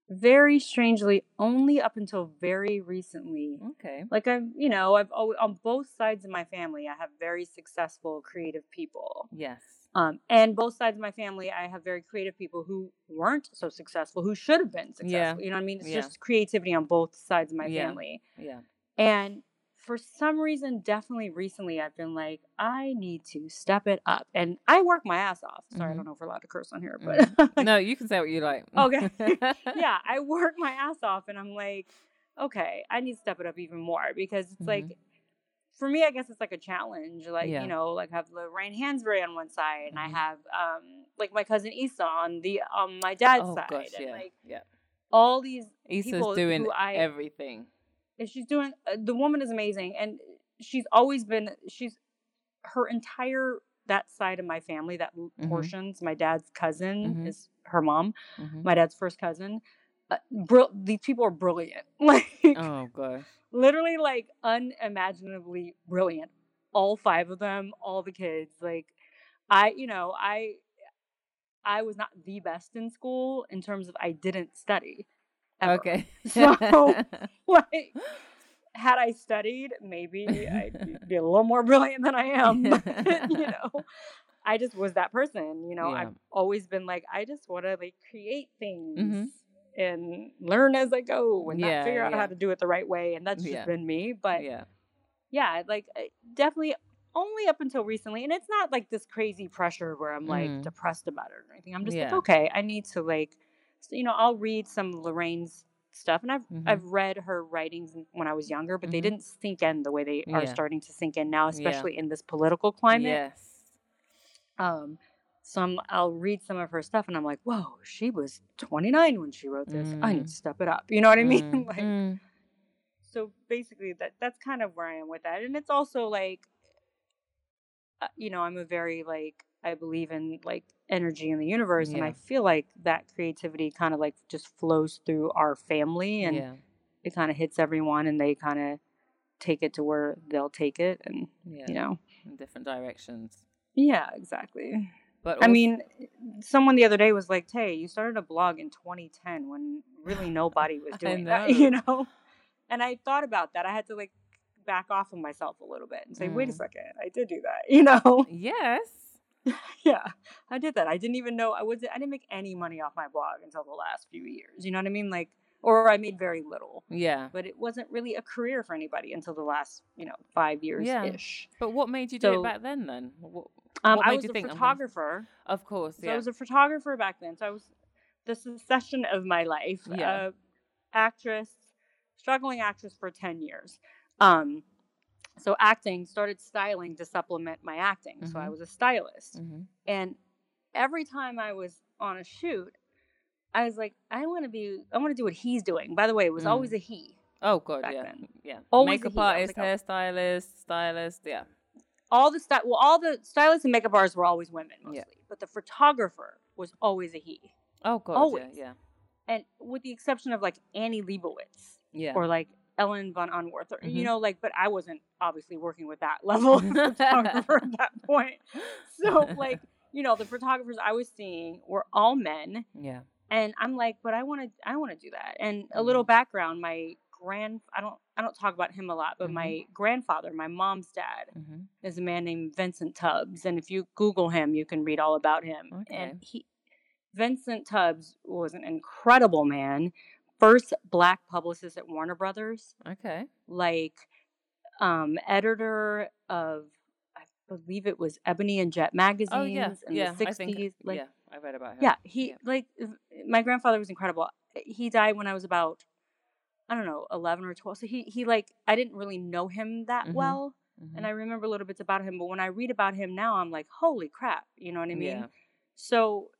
Very strangely, only up until very recently. Okay. Like I've, you know, I've always, on both sides of my family, I have very successful creative people. Yes. Um, and both sides of my family, I have very creative people who weren't so successful, who should have been successful. Yeah. You know what I mean? It's Yeah. just creativity on both sides of my Yeah. family. Yeah. And for some reason, definitely recently, I've been like, I need to step it up. And I work my ass off. Sorry, I Mhm. don't know if we're allowed to curse on here, but no, you can say what you like. Okay. yeah, I work my ass off and I'm like, okay, I need to step it up even more because it's Mhm. like, for me, I guess it's like a challenge. Like, Yeah. you know, like I have Lorraine Hansberry on one side and Mhm. I have um like my cousin Issa on the on my dad's oh side. gosh, and yeah. like yeah. all these Issa's people doing I everything. and she's doing uh, the woman is amazing and she's always been she's her entire that side of my family that Mhm. portions my dad's cousin Mhm. is her mom Mhm. my dad's first cousin uh, br- these people are brilliant like Oh gosh. Literally like unimaginably brilliant all five of them all the kids like i you know i i was not the best in school in terms of i didn't study ever. Okay. So- like had I studied, maybe I'd be a little more brilliant than I am. But, you know, I just was that person. You know, Yeah. I've always been like, I just want to like create things Mhm. And learn as I go and Yeah, not figure out yeah. how to do it the right way. And that's just Yeah. been me. But yeah, yeah. like definitely only up until recently. And it's not like this crazy pressure where I'm like Mm. depressed about it or anything. I'm just like, okay, I need to like, so, you know, I'll read some Lorraine's stuff and I've Mhm. I've read her writings when I was younger, but they Mhm. didn't sink in the way they are starting to sink in now, especially in this political climate. Yes. Um, some I'll read some of her stuff and I'm like, whoa, she was 29 when she wrote this. I need Mm. to step it up. You know what I mean? Mm, like, mm. so basically, that that's kind of where I am with that, and it's also like, uh, you know, I'm a very like I believe in like energy in the universe, and I feel like that creativity kind of like just flows through our family, and yeah. it kind of hits everyone, and they kind of take it to where they'll take it, and Yeah. you know, In different directions. yeah, exactly. But I also- mean, someone the other day was like, "Tay, you started a blog in 2010 when really nobody was doing that," you know. And I thought about that. I had to like back off of myself a little bit and say, "Wait a Mm. second, I did do that," you know. yes. yeah, I did that. I didn't even know I was. I didn't make any money off my blog until the last few years. You know what I mean? Like, or I made very little. Yeah. But it wasn't really a career for anybody until the last, you know, five years Yeah. ish. But what made you do So- it back then? Then what, Um, What I was you a think photographer. of course, So yeah. I was a photographer back then. So I was the succession of my life. Yeah. Uh, actress, struggling actress for 10 years. Um, so acting started styling to supplement my acting. So I Mhm. was a stylist. Mhm. And every time I was on a shoot, I was like, I want to be, I want to do what he's doing. By the way, it was Mm. always a he. Oh god, yeah, then. yeah. Always Makeup he. I was artist, like, oh. hairstylist, stylist, yeah. All the style, well, all the stylists and makeup artists were always women mostly, Yeah. but the photographer was always a he. Oh god, Always. yeah, And with the exception of like Annie Leibovitz yeah, or like Ellen von Unwerth, or, you Mhm. know, like, but I wasn't obviously working with that level of photographer at that point. So, like, you know, the photographers I was seeing were all men. yeah, and I'm like, but I want to, I want to do that. And a Mm-hmm. little background, my grand, I don't, I don't talk about him a lot, but Mhm. my grandfather, my mom's dad, hmm is a man named Vincent Tubbs, and if you Google him, you can read all about him. Okay. And he, Vincent Tubbs, was an incredible man. First black publicist at Warner Brothers, okay, like um, editor of, I believe it was Ebony and Jet magazines oh yeah, in yeah. the I '60s. think, like, yeah, I read about him. yeah, he Yeah. like my grandfather was incredible. He died when I was about I don't know, 11 or 12. So he he like I didn't really know him that Mhm. well, Mhm. and I remember little bits about him, but when I read about him now, I'm like, "Holy crap." You know what I mean? Yeah. So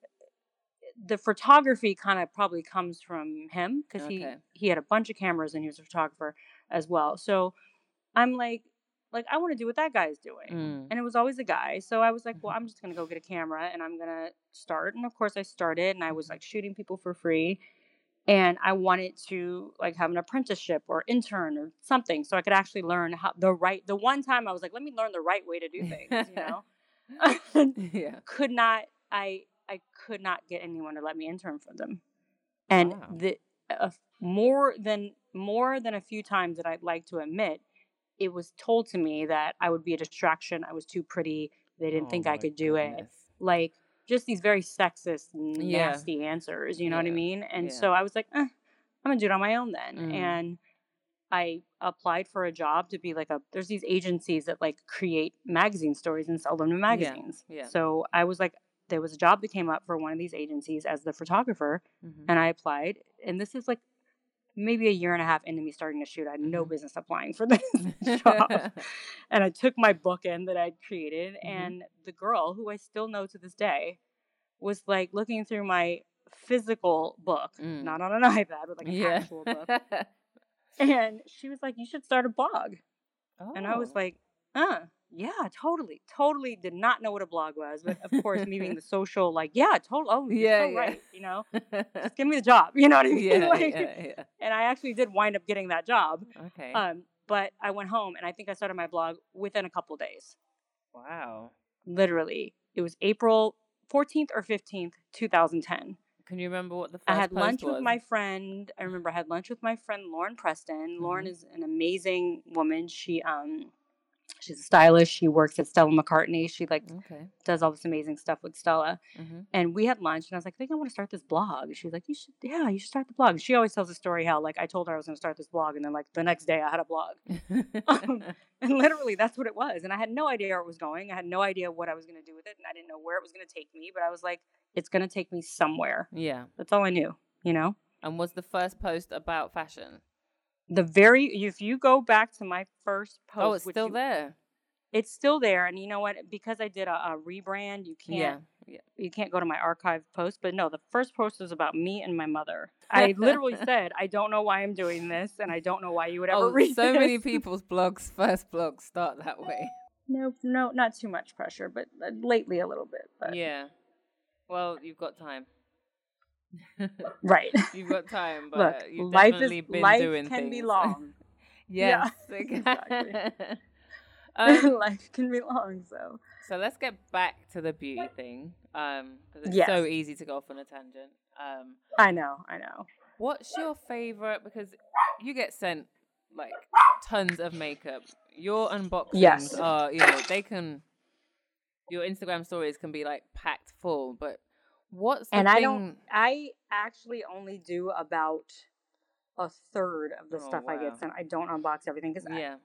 the photography kind of probably comes from him cuz Okay. he he had a bunch of cameras and he was a photographer as well. So I'm like like I want to do what that guy's doing Mm. and it was always a guy. So I was like, well, Mhm. I'm just gonna go get a camera and I'm gonna start. And of course, I started, and I was Mhm. like shooting people for free. And I wanted to like have an apprenticeship or intern or something, so I could actually learn how the right. The one time I was like, let me learn the right way to do things, you know. yeah. could not. I I could not get anyone to let me intern for them, and Wow. the uh, more than more than a few times that I'd like to admit, it was told to me that I would be a distraction. I was too pretty. They didn't Oh think I could do it. Like just these very sexist, Yeah. nasty answers. You know what I mean? And Yeah. so I was like, eh, I'm gonna do it on my own then. Mm. And I applied for a job to be like a. There's these agencies that like create magazine stories and sell them in magazines. yeah. So I was like, there was a job that came up for one of these agencies as the photographer, Mhm. and I applied. And this is like maybe a year and a half into me starting to shoot. I had no Mhm. business applying for this job. and I took my bookend that I'd created, Mhm. and the girl, who I still know to this day, was like looking through my physical book, Mm. not on an iPad, but like an yeah. actual book. And she was like, You should start a blog. And I was Oh. like, uh, yeah, totally. Totally did not know what a blog was. But of course, me being the social, like, yeah, totally. Oh, Yeah, so yeah. right. You know, just give me the job. You know what I mean? yeah, Like, yeah, yeah. And I actually did wind up getting that job. Okay. Um, but I went home and I think I started my blog within a couple days. wow. Literally, it was April 14th or 15th, 2010. Can you remember what the first I had lunch was? with my friend. I remember I had lunch with my friend Lauren Preston. Lauren Mhm. is an amazing woman. She um she's a stylist. She works at Stella McCartney. She like Okay. does all this amazing stuff with Stella. hmm And we had lunch and I was like, I think I want to start this blog. She's like, You should yeah, you should start the blog. She always tells the story how like I told her I was gonna start this blog and then like the next day I had a blog. Um, and literally that's what it was. And I had no idea where it was going. I had no idea what I was gonna do with it and I didn't know where it was gonna take me, but I was like, it's gonna take me somewhere. yeah. That's all I knew, you know? And was the first post about fashion? The very if you go back to my first post oh, it's still you- there. it's still there and you know what because i did a, a rebrand you can't Yeah. you can't go to my archive post but no the first post was about me and my mother i literally said i don't know why i'm doing this and i don't know why you would ever Oh, read so many people's blogs, first blogs start that way. no no not too much pressure but uh, lately a little bit but Yeah. Well, you've got time. right you've got time, but look you've life definitely is been life doing can be things. long yes. exactly. um, life can be long so so let's get back to the beauty thing, um, because it's Yes. so easy to go off on a tangent. Um, i know i know What's your favorite? Because you get sent like tons of makeup. Your unboxings Yes. are, you know, they can your Instagram stories can be like packed full, but what's the and thing? I don't. I actually only do about a third of the Oh, stuff I get sent. I don't unbox everything because Yeah.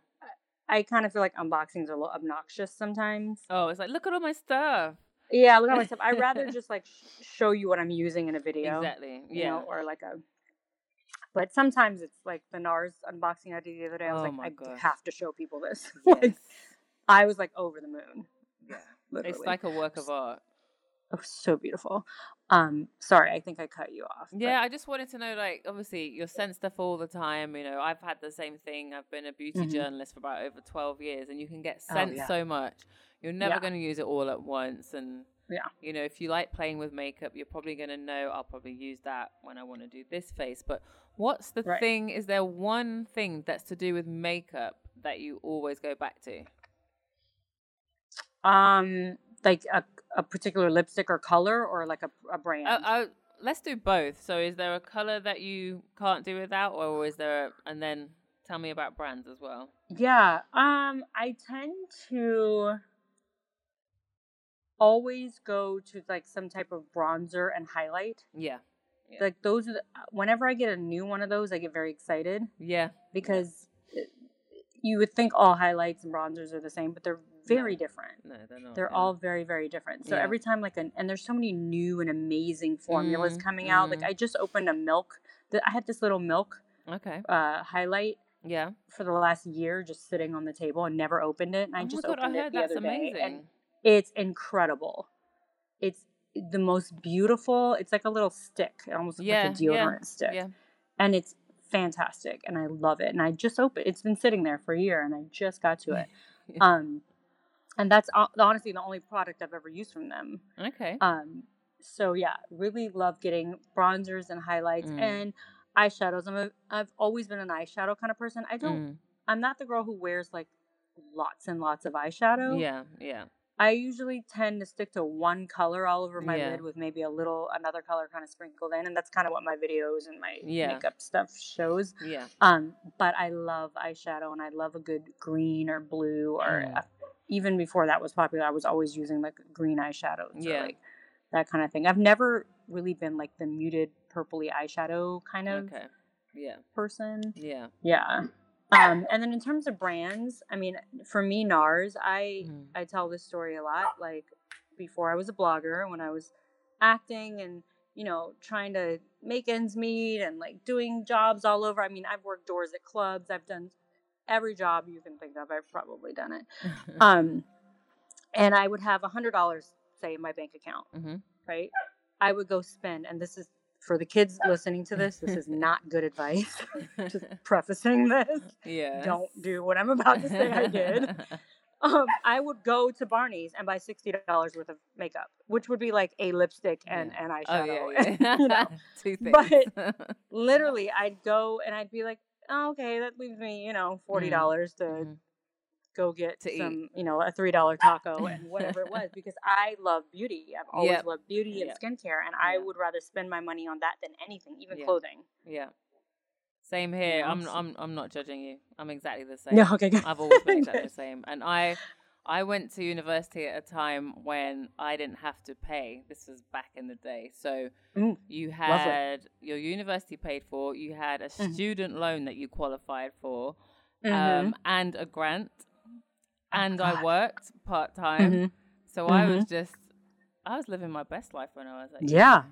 I, I kind of feel like unboxings are a little obnoxious sometimes. Oh, it's like look at all my stuff. Yeah, look at my stuff. I'd rather just like sh- show you what I'm using in a video. Exactly. you Yeah. know, or like a. But sometimes it's like the NARS unboxing I did the other day. I was Oh like, I gosh. have to show people this. Yes. like, I was like over the moon. yeah. Literally. It's like a work of art. Oh, so beautiful. Um, sorry, I think I cut you off. but- Yeah, I just wanted to know, like, obviously, you're sent stuff all the time. You know, I've had the same thing. I've been a beauty Mhm. journalist for about over 12 years, and you can get Oh, sent yeah. so much. You're never Yeah. going to use it all at once. And, Yeah. you know, if you like playing with makeup, you're probably going to know I'll probably use that when I want to do this face. But what's the Right. thing? Is there one thing that's to do with makeup that you always go back to? Um, like a, a particular lipstick or color, or like a, a brand. Uh, uh, let's do both. So, is there a color that you can't do without, or is there? A, and then tell me about brands as well. Yeah. Um, I tend to always go to like some type of bronzer and highlight. Yeah, Yeah. Like those are the, whenever I get a new one of those, I get very excited yeah, because it- you would think all highlights and bronzers are the same, but they're very No. different. no, they're not. They're yeah. all very, very different. So Yeah. every time, like, an, and there's so many new and amazing formulas Mm, coming out. Like, mm. I just opened a milk. That I had this little milk okay. uh, highlight Yeah. for the last year, just sitting on the table and never opened it. And I oh just my god, I opened heard it the that's other day, amazing. and it's incredible. It's the most beautiful. It's like a little stick, It almost Yeah, like a deodorant stick, yeah. and it's fantastic. And I love it. And I just opened. It's been sitting there for a year, and I just got to it. um, and that's honestly the only product I've ever used from them. Okay. Um, so yeah, really love getting bronzers and highlights Mm. and eyeshadows. I'm a, I've always been an eyeshadow kind of person. I don't. Mm, I'm not the girl who wears like lots and lots of eyeshadow. Yeah, yeah. I usually tend to stick to one color all over my Yeah. lid with maybe a little another color kind of sprinkled in, and that's kind of what my videos and my Yeah. makeup stuff shows. Yeah. Um, but I love eyeshadow, and I love a good green or blue, or Mm. a- even before that was popular, I was always using like green eyeshadows, Yeah. or like that kind of thing. I've never really been like the muted purpley eyeshadow kind of Okay. Yeah. person. Yeah. Yeah. Um, and then in terms of brands, I mean, for me, NARS, I Mm. I tell this story a lot. Like before I was a blogger, when I was acting and you know trying to make ends meet and like doing jobs all over. I mean, I've worked doors at clubs. I've done every job you can think of. I've probably done it. Um, and I would have a hundred dollars, say, in my bank account. Mhm. Right? I would go spend, and this is for the kids listening to this. This is not good advice. Just prefacing this yeah. don't do what I'm about to say I did. Um, I would go to Barney's and buy sixty dollars worth of makeup, which would be like a lipstick and Yeah. an Oh eyeshadow. yeah, yeah. you know, Two things. But- literally, I'd go and I'd be like, oh, okay, that leaves me, you know, forty dollars to Mhm. go get To eat. some, you know, a three dollar taco and whatever it was, because I love beauty. I've always Yep. loved beauty and Yep. skincare, and I Yeah. would rather spend my money on that than anything, even Yeah. clothing. Yeah. Same here. I'm I'm I'm not judging you. I'm exactly the same. No, okay, good. I've always been exactly the same. And I I went to university at a time when I didn't have to pay. This was back in the day. So Mm, you had your university paid for, you had a Mhm. student loan that you qualified for, Mhm. um, and a grant. And I Oh, worked part time. Mhm. So I was just I was living my best life when I was like Yeah.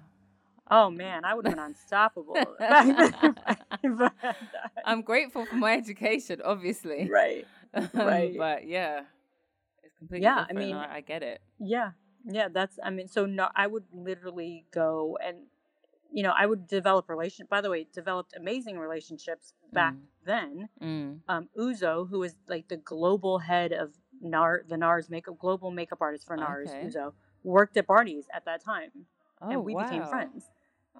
Oh man, I would have been unstoppable. back then if I had that. I'm grateful for my education, obviously. right. Um, right. but yeah, completely Yeah, I mean- I, I get it. Yeah. Yeah, that's I mean, so no I would literally go and you know, I would develop relation by the way, developed amazing relationships back Mm. then. Mm. Um Uzo, who is like the global head of NAR the NARS makeup global makeup artist for NARS, Okay. Uzo, worked at Barney's at that time. Oh, and we became friends.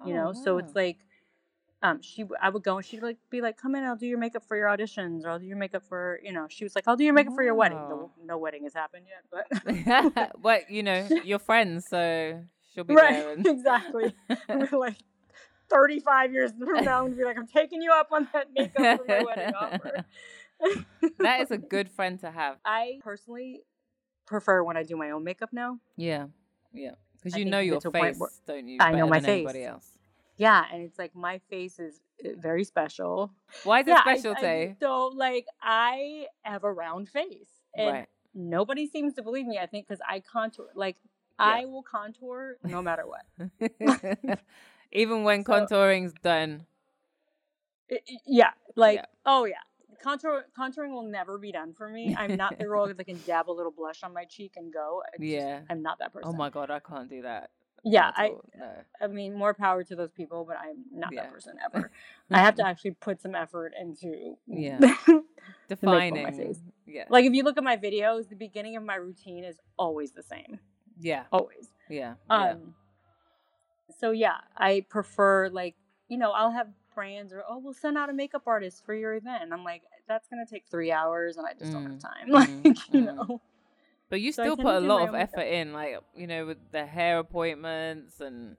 You Oh, know, so it's like um she I would go and she'd like be like come in I'll do your makeup for your auditions or I'll do your makeup for you know she was like I'll do your makeup for your wedding no, no wedding has happened yet but but you know, you're friends, so she'll be there. right And... exactly we're like 35 years from now and be like I'm taking you up on that makeup for my wedding offer that is a good friend to have. I personally prefer when I do my own makeup now. Yeah, yeah. Because you know your get to a point face, where- don't you? I know my than Anybody face. else. Yeah, and it's like my face is uh, very special. Why is it yeah, I- special, Tay? so like I have a round face, and Right. nobody seems to believe me. I think because I contour, like I will contour no matter what. Even when So- contouring's done. Yeah, like Yeah. oh yeah, contour contouring will never be done for me. I'm not the girl that can dab a little blush on my cheek and go. I just- Yeah. I'm not that person. Oh my god, I can't do that. Yeah, I. I mean more power to those people, but I'm not Yeah. that person ever. I have to actually put some effort into Yeah. defining. Yeah. like if you look at my videos, the beginning of my routine is always the same. yeah. Always. Yeah. yeah. Um so yeah, I prefer like, you know, I'll have brands or oh we'll send out a makeup artist for your event. And I'm like, that's gonna take three hours and I just don't have Mm, time. mm, Like, you mm. know. But you So still put a lot of own makeup. effort in, like you know, with the hair appointments and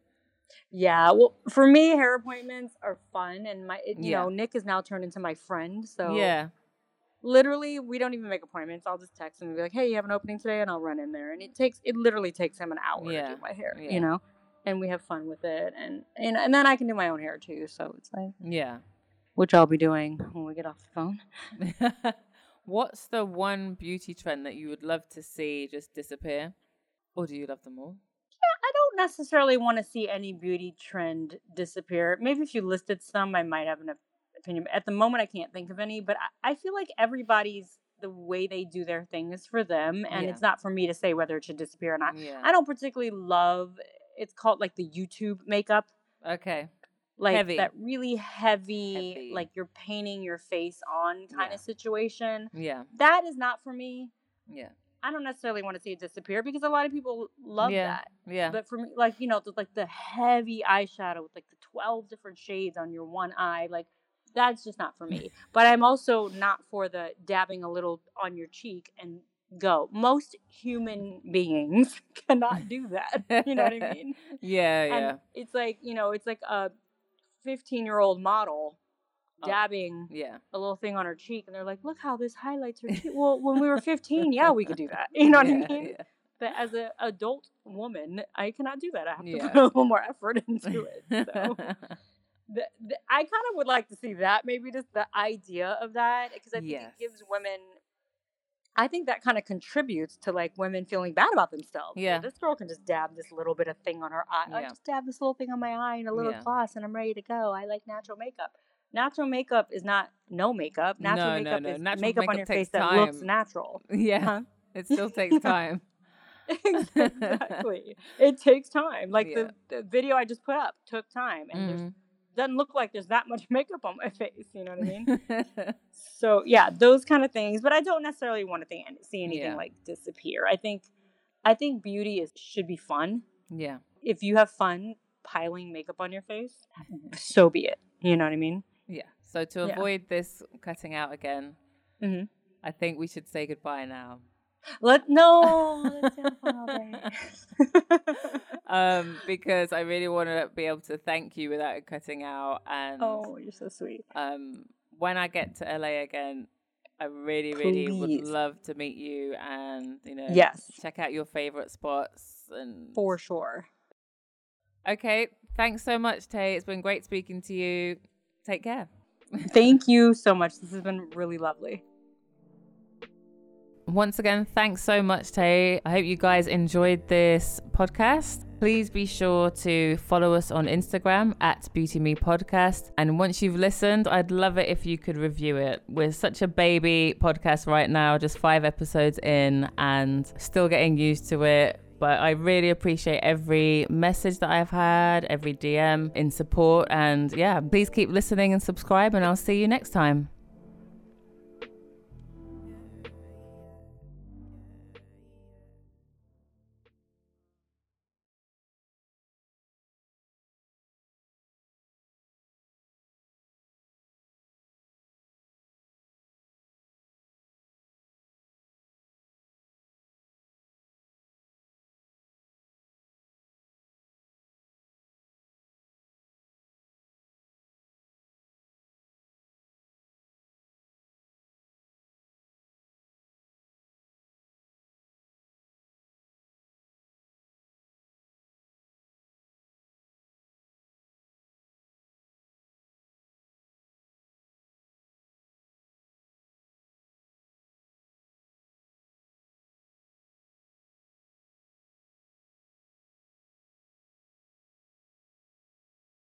Yeah, well, for me, hair appointments are fun, and my, it, you Yeah. know, Nick is now turned into my friend. So yeah, literally, we don't even make appointments. I'll just text him and be like, "Hey, you have an opening today?" and I'll run in there, and it takes, it literally takes him an hour Yeah, to do my hair, yeah. you know, and we have fun with it, and and and then I can do my own hair too. So it's like, yeah. which I'll be doing when we get off the phone. What's the one beauty trend that you would love to see just disappear, or do you love them all? Yeah, I don't necessarily want to see any beauty trend disappear. Maybe if you listed some, I might have an opinion. At the moment, I can't think of any, but I, I feel like everybody's the way they do their thing is for them, and Yeah. it's not for me to say whether it should disappear or not. Yeah. I don't particularly love. It's called like the YouTube makeup, Okay. Like Heavy. that really heavy, Heavy. like you're painting your face on kind Yeah. of situation. Yeah. That is not for me. Yeah. I don't necessarily want to see it disappear because a lot of people love Yeah. that. Yeah. But for me, like you know, the, like the heavy eyeshadow with like the twelve different shades on your one eye, like that's just not for me. but I'm also not for the dabbing a little on your cheek and go. Most human beings cannot do that. You know what I mean? yeah. Yeah. And it's like you know, it's like a 15 year old model Oh. dabbing yeah. a little thing on her cheek, and they're like, "Look how this highlights her cheek." well, when we were 15, yeah, we could do that. You know what yeah, I mean? Yeah. But as an adult woman, I cannot do that. I have to put a little more effort into it. So the, the, I kind of would like to see that, maybe just the idea of that, because I think Yes. it gives women. I think that kind of contributes to like women feeling bad about themselves. Well, Yeah. this girl can just dab this little bit of thing on her eye. I just dab this little thing on my eye and a little Yeah. gloss, and I'm ready to go. I like natural makeup. Natural makeup is not no makeup. Natural No, no, makeup no. is Natural makeup, on your face that looks natural. yeah. Huh? It still takes time. exactly. It takes time. Like Yeah. the, the video I just put up took time, and there's Mhm. Doesn't look like there's that much makeup on my face. You know what I mean? so yeah, those kind of things. But I don't necessarily want to think, see anything Yeah. like disappear. I think, I think beauty is should be fun. yeah. If you have fun piling makeup on your face, so be it. You know what I mean? Yeah. So to Yeah. avoid this cutting out again, Mhm. I think we should say goodbye now. Let no. Let's have fun all day. um, because I really want to be able to thank you without cutting out. And oh, you're so sweet. um, when I get to LA again, I really, really would love to meet you and you know, Yes. check out your favorite spots and For sure. Okay, thanks so much, Tay. It's been great speaking to you. Take care. Thank you so much. This has been really lovely. Once again, thanks so much, Tay. I hope you guys enjoyed this podcast. Please be sure to follow us on Instagram at Beauty Me Podcast. And once you've listened, I'd love it if you could review it. We're such a baby podcast right now, just five episodes in and still getting used to it. But I really appreciate every message that I've had, every DM in support. And yeah, please keep listening and subscribe, and I'll see you next time.